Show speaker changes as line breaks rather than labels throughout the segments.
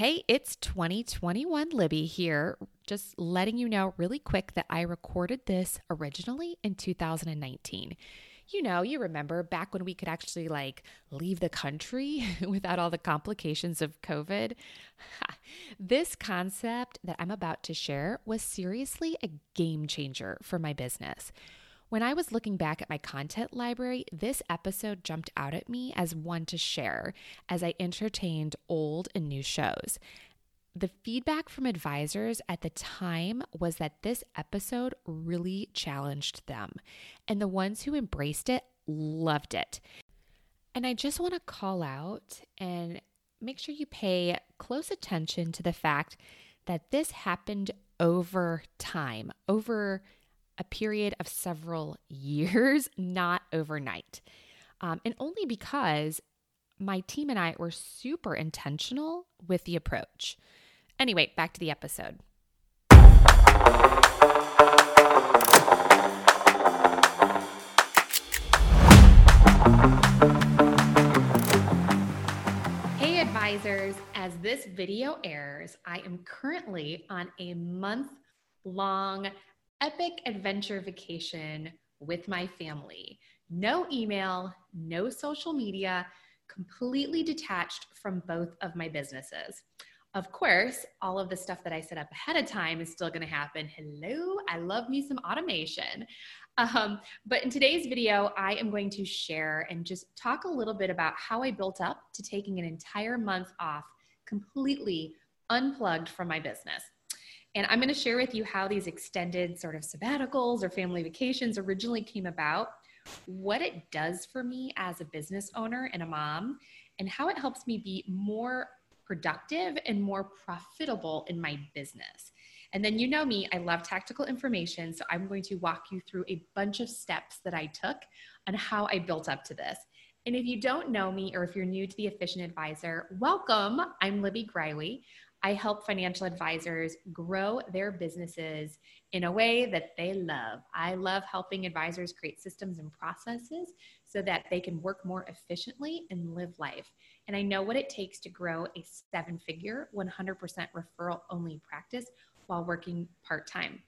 Hey, it's 2021 Libby here. Just letting you know really quick that I recorded this originally in 2019. You know, you remember back when we could actually like leave the country without all the complications of COVID. this concept that I'm about to share was seriously a game changer for my business. When I was looking back at my content library, this episode jumped out at me as one to share as I entertained old and new shows. The feedback from advisors at the time was that this episode really challenged them, and the ones who embraced it loved it. And I just want to call out and make sure you pay close attention to the fact that this happened over time, over a period of several years, not overnight. Um, and only because my team and I were super intentional with the approach. Anyway, back to the episode. Hey, advisors, as this video airs, I am currently on a month long epic adventure vacation with my family. No email, no social media, completely detached from both of my businesses. Of course, all of the stuff that I set up ahead of time is still to happen. Hello, I love me some automation. Um, but in today's video, I am going to share and just talk a little bit about how I built up to taking an entire month off completely unplugged from my business. And I'm going to share with you how these extended sort of sabbaticals or family vacations originally came about, what it does for me as a business owner and a mom, and how it helps me be more productive and more profitable in my business. And then you know me, I love tactical information. So I'm going to walk you through a bunch of steps that I took on how I built up to this. And if you don't know me or if you're new to the Efficient Advisor, welcome. I'm Libby Greiwe. I help financial advisors grow their businesses in a way that they love. I love helping advisors create systems and processes so that they can work more efficiently and live life. And I know what it takes to grow a seven figure, 100% referral only practice while working part time.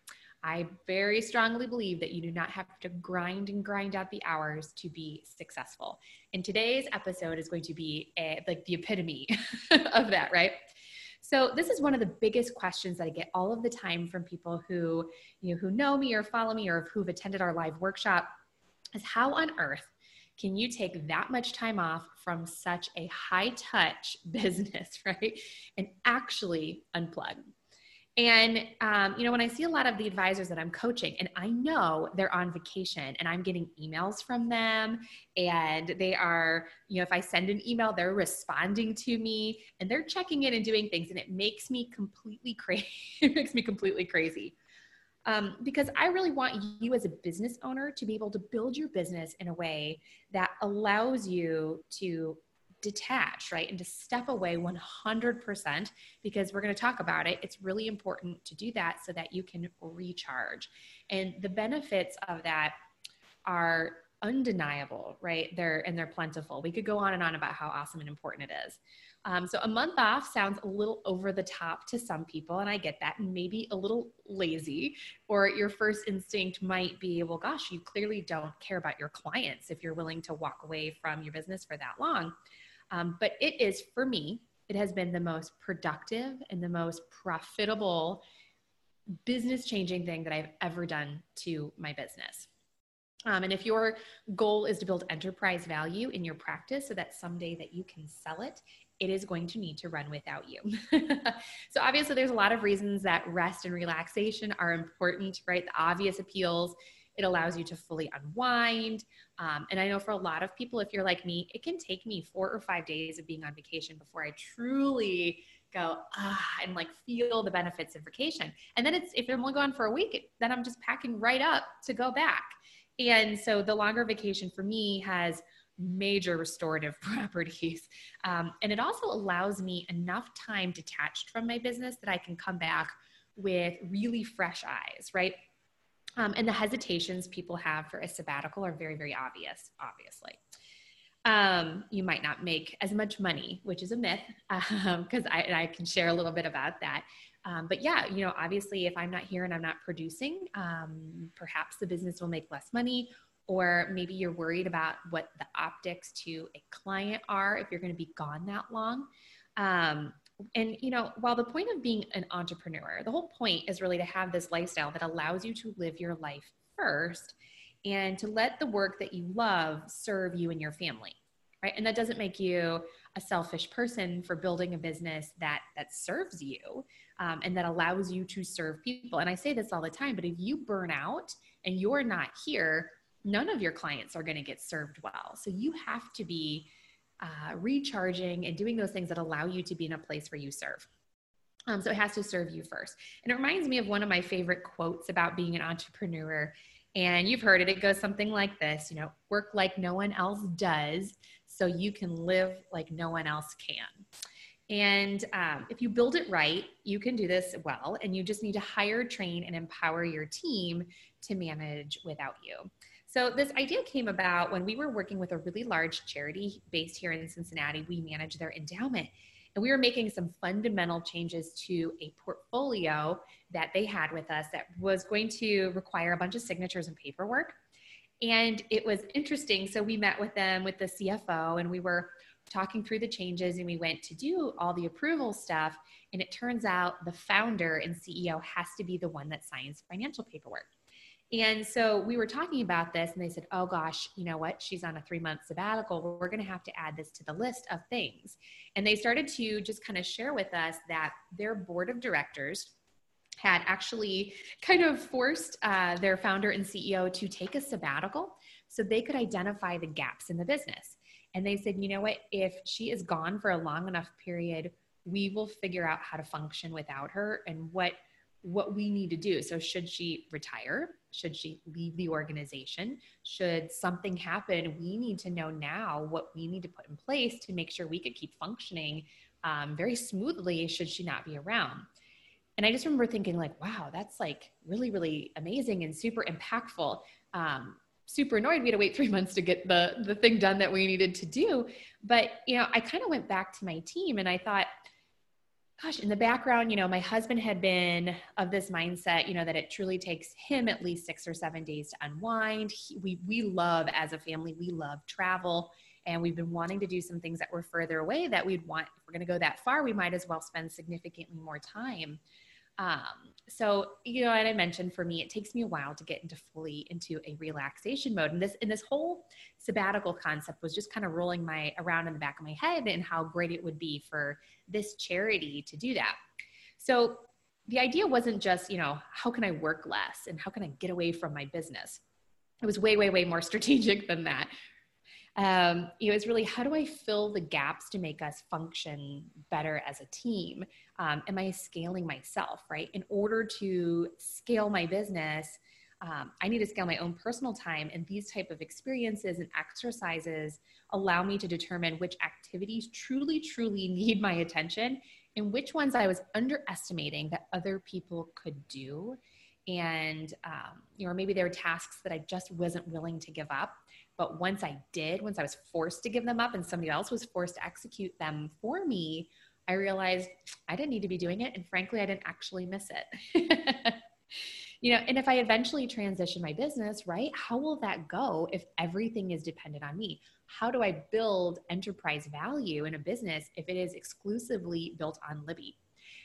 I very strongly believe that you do not have to grind and grind out the hours to be successful. And today's episode is going to be a, like the epitome of that, right? So this is one of the biggest questions that I get all of the time from people who, you know, who know me or follow me or who've attended our live workshop is how on earth can you take that much time off from such a high touch business, right? And actually unplug. And, um, you know, when I see a lot of the advisors that I'm coaching, and I know they're on vacation and I'm getting emails from them, and they are, you know, if I send an email, they're responding to me and they're checking in and doing things, and it makes me completely crazy. it makes me completely crazy. Um, because I really want you as a business owner to be able to build your business in a way that allows you to detach, right? And to step away 100% because we're going to talk about it. It's really important to do that so that you can recharge. And the benefits of that are undeniable, right? They're and they're plentiful. We could go on and on about how awesome and important it is. Um, so a month off sounds a little over the top to some people, and I get that, and maybe a little lazy. Or your first instinct might be, well, gosh, you clearly don't care about your clients if you're willing to walk away from your business for that long. Um, but it is, for me, it has been the most productive and the most profitable business changing thing that I've ever done to my business. Um, and if your goal is to build enterprise value in your practice so that someday that you can sell it, it is going to need to run without you. so obviously there's a lot of reasons that rest and relaxation are important, right? The obvious appeals it allows you to fully unwind. Um, and I know for a lot of people, if you're like me, it can take me four or five days of being on vacation before I truly go ah and like feel the benefits of vacation. And then it's if I'm only gone for a week, it, then I'm just packing right up to go back. And so the longer vacation for me has major restorative properties. Um, and it also allows me enough time detached from my business that I can come back with really fresh eyes, right? Um, and the hesitations people have for a sabbatical are very, very obvious, obviously. Um, you might not make as much money, which is a myth, because um, I, I, can share a little bit about that. Um, but yeah, you know, obviously, if I'm not here and I'm not producing, um, perhaps the business will make less money, or maybe you're worried about what the optics to a client are if you're going to be gone that long. Um, and you know, while the point of being an entrepreneur, the whole point is really to have this lifestyle that allows you to live your life first and to let the work that you love serve you and your family right? And that doesn't make you a selfish person for building a business that that serves you um, and that allows you to serve people. And i say this all the time but if you burn out and you're not here none of your clients are going to get served well. So you have to be uh, recharging and doing those things that allow you to be in a place where you serve um, so it has to serve you first and it reminds me of one of my favorite quotes about being an entrepreneur and you've heard it, it goes something like this you know, work like no one else does so you can live like no one else can. And um, if you build it right, you can do this well. And you just need to hire, train, and empower your team to manage without you. So, this idea came about when we were working with a really large charity based here in Cincinnati. We manage their endowment. And we were making some fundamental changes to a portfolio that they had with us that was going to require a bunch of signatures and paperwork. And it was interesting. So we met with them with the CFO and we were talking through the changes and we went to do all the approval stuff. And it turns out the founder and CEO has to be the one that signs financial paperwork. And so we were talking about this, and they said, Oh gosh, you know what? She's on a three month sabbatical. We're going to have to add this to the list of things. And they started to just kind of share with us that their board of directors had actually kind of forced uh, their founder and CEO to take a sabbatical so they could identify the gaps in the business. And they said, you know what? If she is gone for a long enough period, we will figure out how to function without her and what what we need to do. So, should she retire? Should she leave the organization? Should something happen? We need to know now what we need to put in place to make sure we could keep functioning um, very smoothly should she not be around. And I just remember thinking, like, wow, that's like really, really amazing and super impactful. Um, super annoyed we had to wait three months to get the the thing done that we needed to do. But you know, I kind of went back to my team and I thought, gosh, in the background, you know, my husband had been of this mindset, you know, that it truly takes him at least six or seven days to unwind. He, we we love as a family, we love travel, and we've been wanting to do some things that were further away that we'd want. If we're going to go that far, we might as well spend significantly more time. Um, so you know, and I mentioned for me, it takes me a while to get into fully into a relaxation mode. And this in this whole sabbatical concept was just kind of rolling my around in the back of my head and how great it would be for this charity to do that. So the idea wasn't just, you know, how can I work less and how can I get away from my business? It was way, way, way more strategic than that, um, it was really how do I fill the gaps to make us function better as a team? Um, am I scaling myself, right? In order to scale my business, um, I need to scale my own personal time, and these type of experiences and exercises allow me to determine which activities truly, truly need my attention and which ones I was underestimating that other people could do. And, um, you know, maybe there were tasks that I just wasn't willing to give up. But once I did, once I was forced to give them up and somebody else was forced to execute them for me, I realized I didn't need to be doing it. And frankly, I didn't actually miss it. you know, and if I eventually transition my business, right, how will that go if everything is dependent on me? How do I build enterprise value in a business if it is exclusively built on Libby?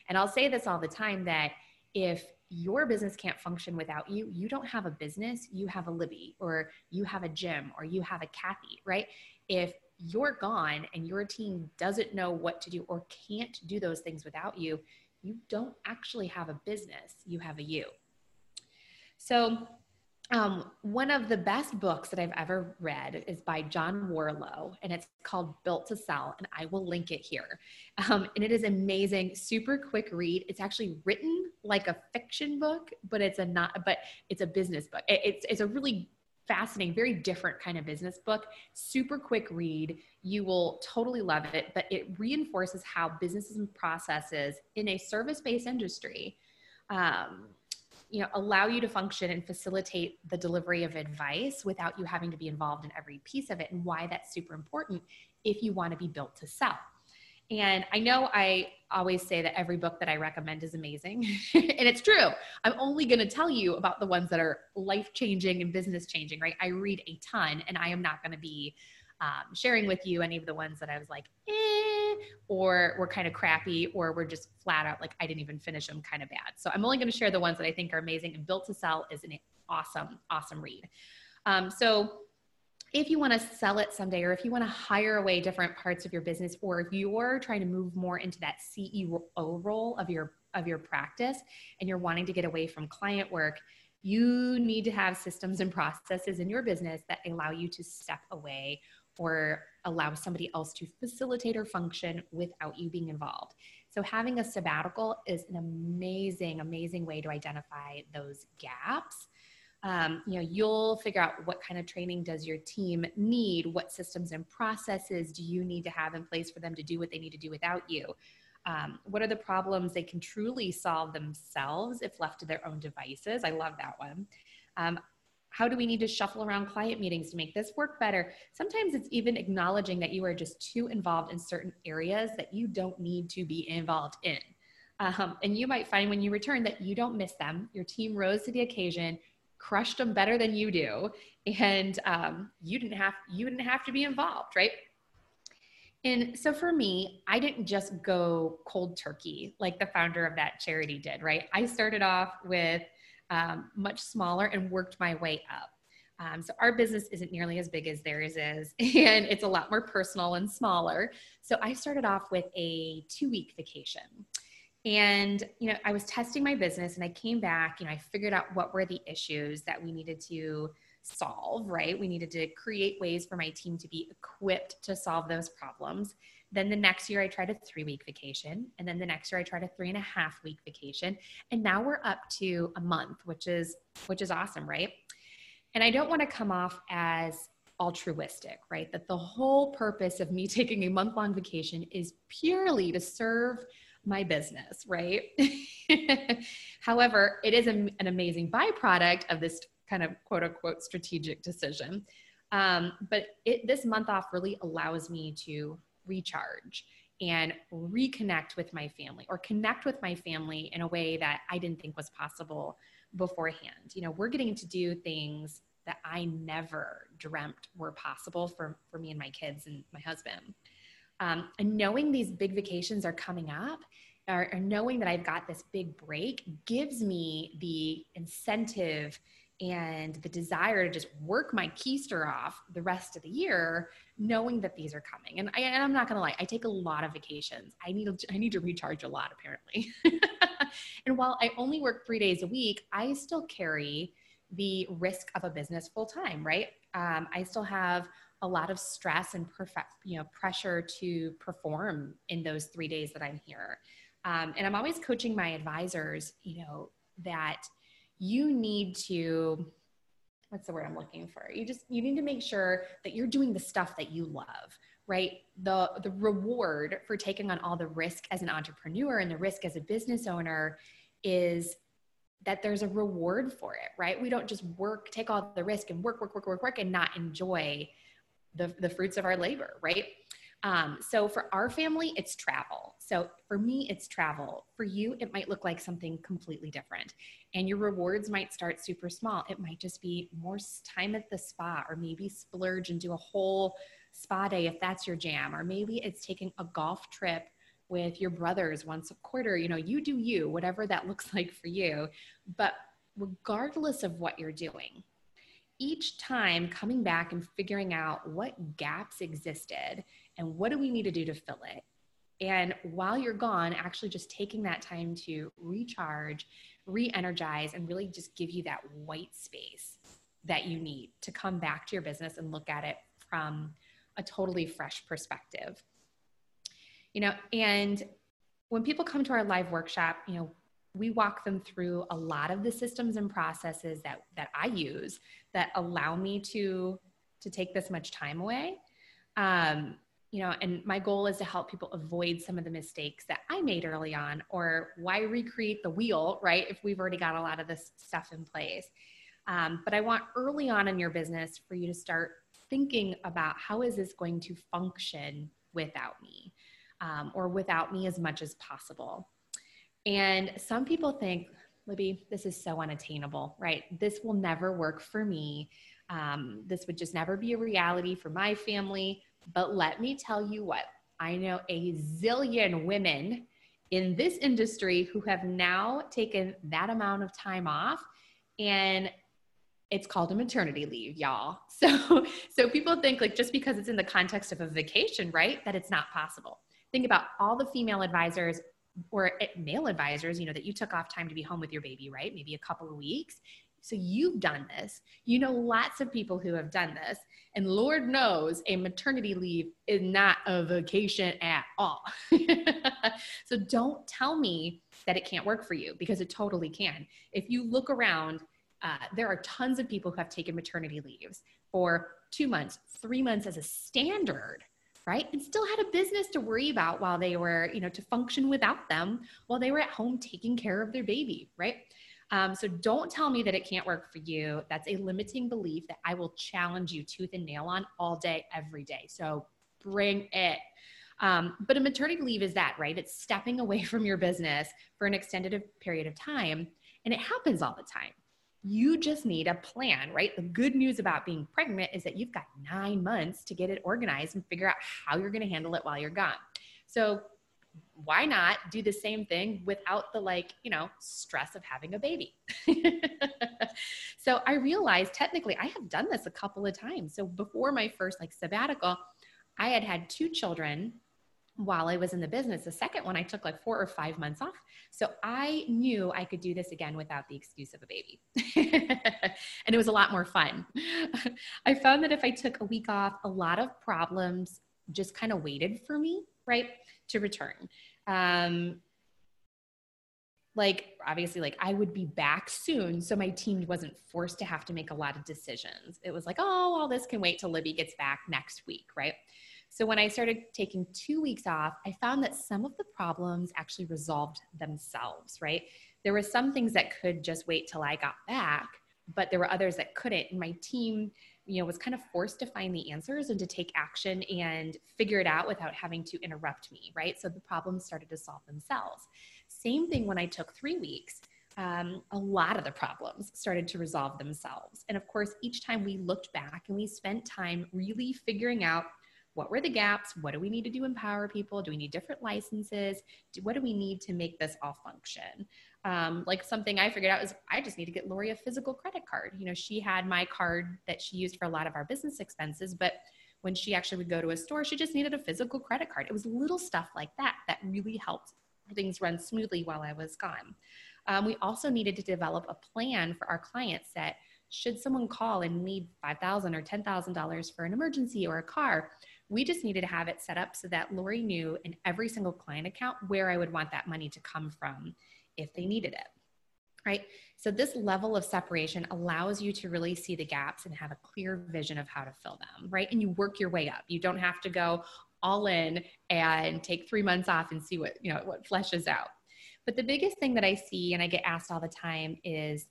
And I'll say this all the time that if your business can't function without you, you don't have a business, you have a Libby, or you have a Jim, or you have a Kathy, right? If you're gone and your team doesn't know what to do or can't do those things without you, you don't actually have a business, you have a you. So um, one of the best books that I've ever read is by John Warrillow, and it's called Built to Sell, and I will link it here. Um, and it is amazing, super quick read. It's actually written like a fiction book, but it's a not, but it's a business book. It, it's it's a really fascinating, very different kind of business book. Super quick read. You will totally love it, but it reinforces how businesses and processes in a service based industry. Um, you know allow you to function and facilitate the delivery of advice without you having to be involved in every piece of it and why that's super important if you want to be built to sell and I know I always say that every book that I recommend is amazing. and it's true. I'm only going to tell you about the ones that are life changing and business changing, right? I read a ton and I am not going to be um, sharing with you any of the ones that I was like, eh, or were kind of crappy, or were just flat out like I didn't even finish them kind of bad. So I'm only going to share the ones that I think are amazing. And Built to Sell is an awesome, awesome read. Um, so if you want to sell it someday or if you want to hire away different parts of your business or if you're trying to move more into that CEO role of your of your practice and you're wanting to get away from client work you need to have systems and processes in your business that allow you to step away or allow somebody else to facilitate or function without you being involved. So, having a sabbatical is an amazing, amazing way to identify those gaps. Um, you know you'll figure out what kind of training does your team need what systems and processes do you need to have in place for them to do what they need to do without you? Um, what are the problems they can truly solve themselves if left to their own devices? I love that one. Um, how do we need to shuffle around client meetings to make this work better? Sometimes it's even acknowledging that you are just too involved in certain areas that you don't need to be involved in. Um, and you might find when you return that you don't miss them. Your team rose to the occasion crushed them better than you do and um, you didn't have you didn't have to be involved right? And so for me i didn't just go cold turkey like the founder of that charity did right? I started off with um, much smaller and worked my way up um, so our business isn't nearly as big as theirs is and it's a lot more personal and smaller so i started off with a two week vacation and, you know, I was testing my business and I came back, you know, I figured out what were the issues that we needed to solve, right? We needed to create ways for my team to be equipped to solve those problems. Then the next year I tried a three week vacation. And then the next year I tried a three and a half week vacation. And now we're up to a month, which is, which is awesome, right? And I don't want to come off as altruistic, right? That the whole purpose of me taking a month long vacation is purely to serve my business, right? However, it is an amazing byproduct of this kind of quote unquote strategic decision. Um, but it, this month off really allows me to recharge and reconnect with my family or connect with my family in a way that I didn't think was possible beforehand. You know, we're getting to do things that I never dreamt were possible for, for me and my kids and my husband. Um, and knowing these big vacations are coming up or, or knowing that I've got this big break gives me the incentive and the desire to just work my keister off the rest of the year knowing that these are coming. And, I, am not gonna lie i take a lot of vacations. I need i need to recharge a lot apparently. And while i only work three days a week i still carry the risk of a business full time right? Um, i still have a lot of stress and perfect, you know, pressure to perform in those three days that I'm here. Um, and I'm always coaching my advisors, you know, that you need to, what's the word I'm looking for? You just, you need to make sure that you're doing the stuff that you love, right? The, the reward for taking on all the risk as an entrepreneur and the risk as a business owner is that there's a reward for it, right? We don't just work, take all the risk and work, work, work, work, work, and not enjoy the, the fruits of our labor, right? Um, so for our family, it's travel. So for me, it's travel. For you, it might look like something completely different. And your rewards might start super small. It might just be more time at the spa, or maybe splurge and do a whole spa day if that's your jam. Or maybe it's taking a golf trip with your brothers once a quarter. You know, you do you, whatever that looks like for you. But regardless of what you're doing, each time coming back and figuring out what gaps existed and what do we need to do to fill it. And while you're gone, actually just taking that time to recharge, re energize, and really just give you that white space that you need to come back to your business and look at it from a totally fresh perspective. You know, and when people come to our live workshop, you know, we walk them through a lot of the systems and processes that that I use that allow me to to take this much time away. Um, you know, and my goal is to help people avoid some of the mistakes that I made early on, or why recreate the wheel, right? If we've already got a lot of this stuff in place. Um, but I want early on in your business for you to start thinking about how is this going to function without me, um, or without me as much as possible. And some people think, Libby, this is so unattainable, right? This will never work for me. Um, this would just never be a reality for my family. But let me tell you what, I know a zillion women in this industry who have now taken that amount of time off and it's called a maternity leave y'all. So so people think like just because it's in the context of a vacation right that it's not possible. Think about all the female advisors or eh, male advisors you know that you took off time to be home with your baby right? Maybe a couple of weeks so you've done this. You know lots of people who have done this. And Lord knows a maternity leave is not a vacation at all. so don't tell me that it can't work for you because it totally can. If you look around, uh, there are tons of people who have taken maternity leaves for two months, three months as a standard right and still had a business to worry about while they were you know to function without them while they were at home taking care of their baby right um, so don't tell me that it can't work for you. That's a limiting belief that I will challenge you tooth and nail on all day, every day. So bring it. Um, but a maternity leave is that, right? It's stepping away from your business for an extended period of time. And it happens all the time. You just need a plan, right? The good news about being pregnant is that you've got nine months to get it organized and figure out how you're going to handle it while you're gone. So why not do the same thing without the like, you know, stress of having a baby? so I realized technically I have done this a couple of times. So before my first like sabbatical, I had had two children while I was in the business. The second one, I took like four or five months off. So I knew I could do this again without the excuse of a baby. and it was a lot more fun. I found that if I took a week off, a lot of problems just kind of waited for me, right? To return. Um, like obviously like i would be back soon so my team wasn't forced to have to make a lot of decisions. It was like oh all this can wait till libby gets back next week right? So when i started taking two weeks off i found that some of the problems actually resolved themselves right? There were some things that could just wait till i got back but there were others that couldn't. And my team you know was kind of forced to find the answers and to take action and figure it out without having to interrupt me right? So the problems started to solve themselves. Same thing when i took three weeks um, a lot of the problems started to resolve themselves. And of course each time we looked back and we spent time really figuring out what were the gaps what do we need to do empower people? Do we need different licenses? Do, what do we need to make this all function um, like something I figured out is I just need to get Lori a physical credit card. You know, she had my card that she used for a lot of our business expenses, but when she actually would go to a store, she just needed a physical credit card. It was little stuff like that that really helped things run smoothly while I was gone. Um, we also needed to develop a plan for our clients that should someone call and need $5,000 or $10,000 for an emergency or a car, we just needed to have it set up so that Lori knew in every single client account where I would want that money to come from if they needed it. Right. So, this level of separation allows you to really see the gaps and have a clear vision of how to fill them. Right. And you work your way up. You don't have to go all in and take three months off and see what, you know, what fleshes out. But the biggest thing that I see and I get asked all the time is,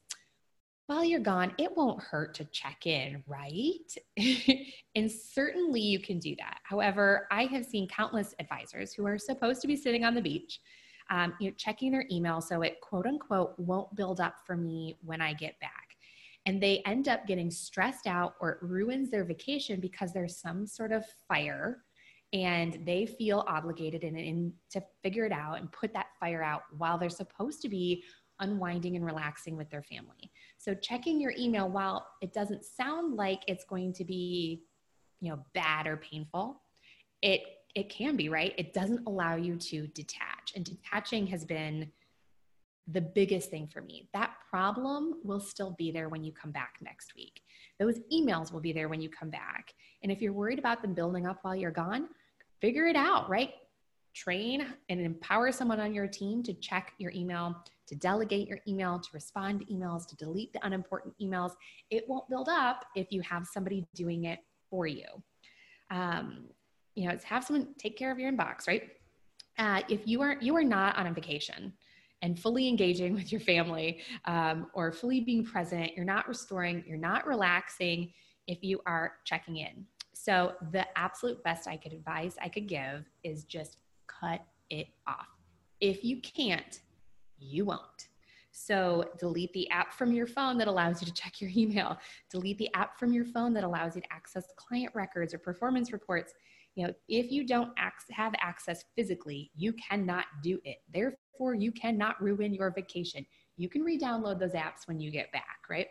while you're gone, it won't hurt to check in, right? and certainly you can do that. However, I have seen countless advisors who are supposed to be sitting on the beach um, you know, checking their email so it quote unquote won't build up for me when I get back. And they end up getting stressed out or it ruins their vacation because there's some sort of fire and they feel obligated in to figure it out and put that fire out while they're supposed to be unwinding and relaxing with their family. So checking your email while it doesn't sound like it's going to be, you know, bad or painful, it it can be, right? It doesn't allow you to detach. And detaching has been the biggest thing for me. That problem will still be there when you come back next week. Those emails will be there when you come back. And if you're worried about them building up while you're gone, figure it out, right? Train and empower someone on your team to check your email, to delegate your email, to respond to emails, to delete the unimportant emails. It won't build up if you have somebody doing it for you. Um, you know, it's have someone take care of your inbox, right? Uh, if you are you are not on a vacation and fully engaging with your family um, or fully being present, you're not restoring, you're not relaxing if you are checking in. So the absolute best I could advise I could give is just cut it off. If you can't, you won't. So delete the app from your phone that allows you to check your email. Delete the app from your phone that allows you to access client records or performance reports. You know, if you don't have access physically, you cannot do it. Therefore, you cannot ruin your vacation. You can re-download those apps when you get back, right?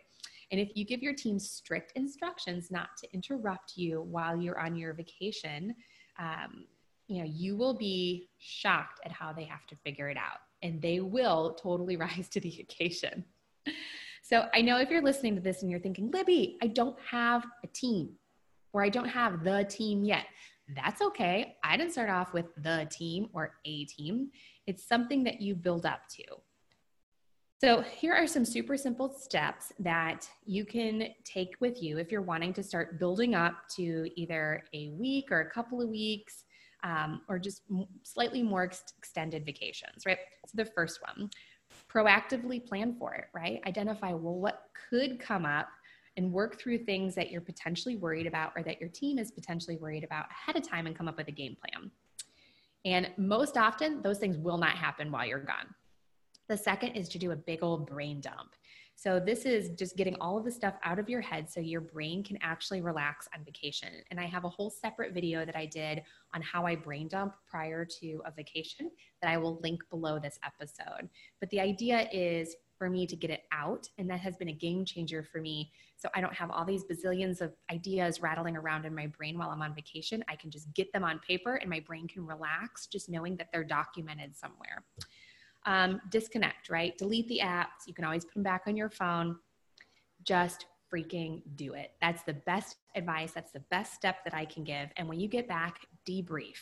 And if you give your team strict instructions not to interrupt you while you're on your vacation, um, you know, you will be shocked at how they have to figure it out and they will totally rise to the occasion. So I know if you're listening to this and you're thinking, Libby, I don't have a team or I don't have the team yet. That's okay. I didn't start off with the team or a team. It's something that you build up to. So, here are some super simple steps that you can take with you if you're wanting to start building up to either a week or a couple of weeks um, or just slightly more ex- extended vacations, right? So the first one, proactively plan for it, right? Identify, well, what could come up and work through things that you're potentially worried about or that your team is potentially worried about ahead of time and come up with a game plan. And most often, those things will not happen while you're gone. The second is to do a big old brain dump. So, this is just getting all of the stuff out of your head so your brain can actually relax on vacation. And I have a whole separate video that I did on how I brain dump prior to a vacation that I will link below this episode. But the idea is for me to get it out, and that has been a game changer for me. So, I don't have all these bazillions of ideas rattling around in my brain while I'm on vacation. I can just get them on paper, and my brain can relax just knowing that they're documented somewhere um, disconnect, right? Delete the apps. You can always put them back on your phone. Just freaking do it. That's the best advice. That's the best step that I can give. And when you get back, debrief,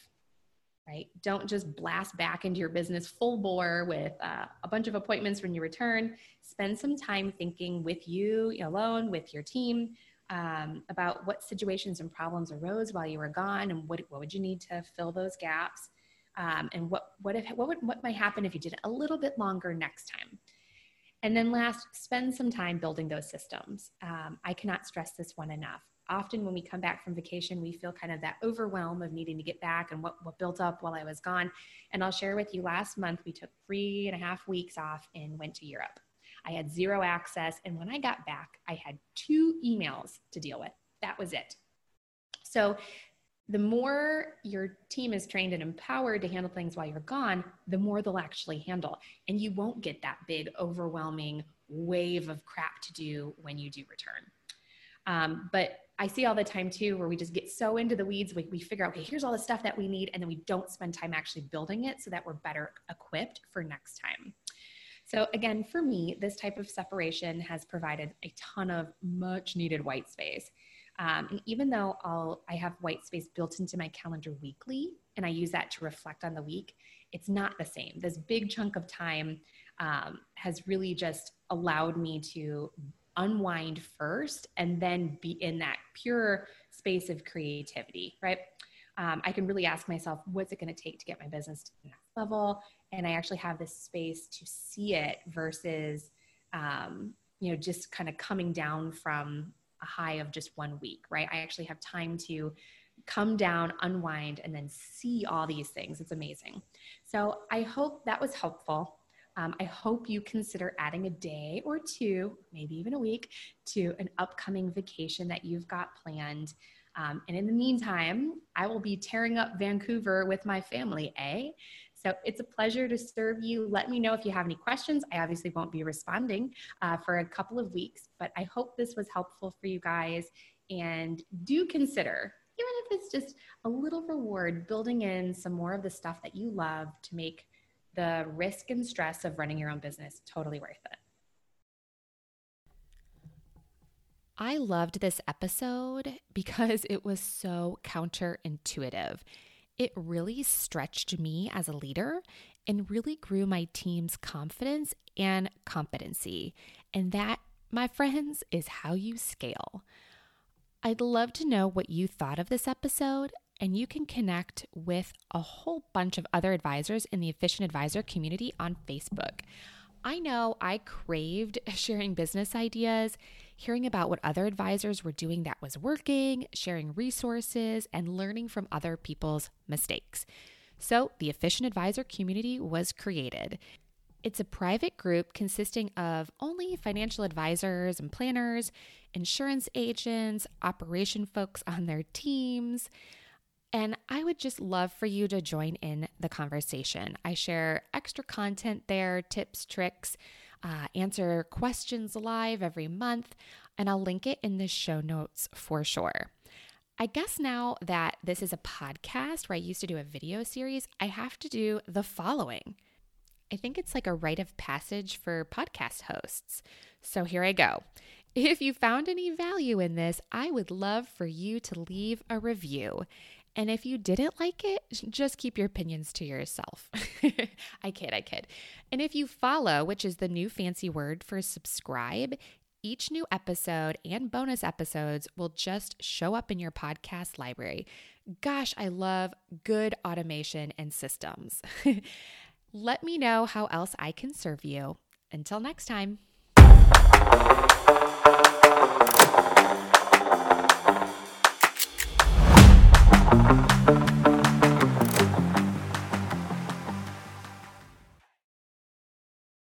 right? Don't just blast back into your business full bore with uh, a bunch of appointments when you return. Spend some time thinking with you alone, with your team. Um, about what situations and problems arose while you were gone and what, what would you need to fill those gaps um, and what what if what would what might happen if you did it a little bit longer next time and then last spend some time building those systems um, i cannot stress this one enough often when we come back from vacation we feel kind of that overwhelm of needing to get back and what, what built up while i was gone and i'll share with you last month we took three and a half weeks off and went to europe i had zero access and when i got back i had two emails to deal with that was it so the more your team is trained and empowered to handle things while you're gone, the more they'll actually handle. And you won't get that big, overwhelming wave of crap to do when you do return. Um, but I see all the time too, where we just get so into the weeds, we, we figure out, okay, here's all the stuff that we need, and then we don't spend time actually building it so that we're better equipped for next time. So, again, for me, this type of separation has provided a ton of much needed white space. Um, and even though I'll, I have white space built into my calendar weekly and I use that to reflect on the week, it's not the same. This big chunk of time um, has really just allowed me to unwind first and then be in that pure space of creativity, right? Um, I can really ask myself, what's it going to take to get my business to the next level? And I actually have this space to see it versus, um, you know, just kind of coming down from a high of just one week, right? I actually have time to come down, unwind, and then see all these things. It's amazing. So I hope that was helpful. Um, I hope you consider adding a day or two, maybe even a week, to an upcoming vacation that you've got planned. Um, and in the meantime, I will be tearing up Vancouver with my family, eh? So it's a pleasure to serve you. Let me know if you have any questions. I obviously won't be responding uh, for a couple of weeks, but I hope this was helpful for you guys. And do consider, even if it's just a little reward, building in some more of the stuff that you love to make the risk and stress of running your own business totally worth it. I loved this episode because it was so counterintuitive. It really stretched me as a leader and really grew my team's confidence and competency. And that, my friends, is how you scale. I'd love to know what you thought of this episode. And you can connect with a whole bunch of other advisors in the Efficient Advisor community on Facebook. I know I craved sharing business ideas, hearing about what other advisors were doing that was working, sharing resources, and learning from other people's mistakes. So, the Efficient Advisor community was created. It's a private group consisting of only financial advisors and planners, insurance agents, operation folks on their teams. And I would just love for you to join in the conversation. I share extra content there, tips, tricks, uh, answer questions live every month, and I'll link it in the show notes for sure. I guess now that this is a podcast where I used to do a video series, I have to do the following. I think it's like a rite of passage for podcast hosts. So here I go. If you found any value in this, I would love for you to leave a review. And if you didn't like it, just keep your opinions to yourself. I kid, I kid. And if you follow, which is the new fancy word for subscribe, each new episode and bonus episodes will just show up in your podcast library. Gosh, I love good automation and systems. Let me know how else I can serve you. Until next time.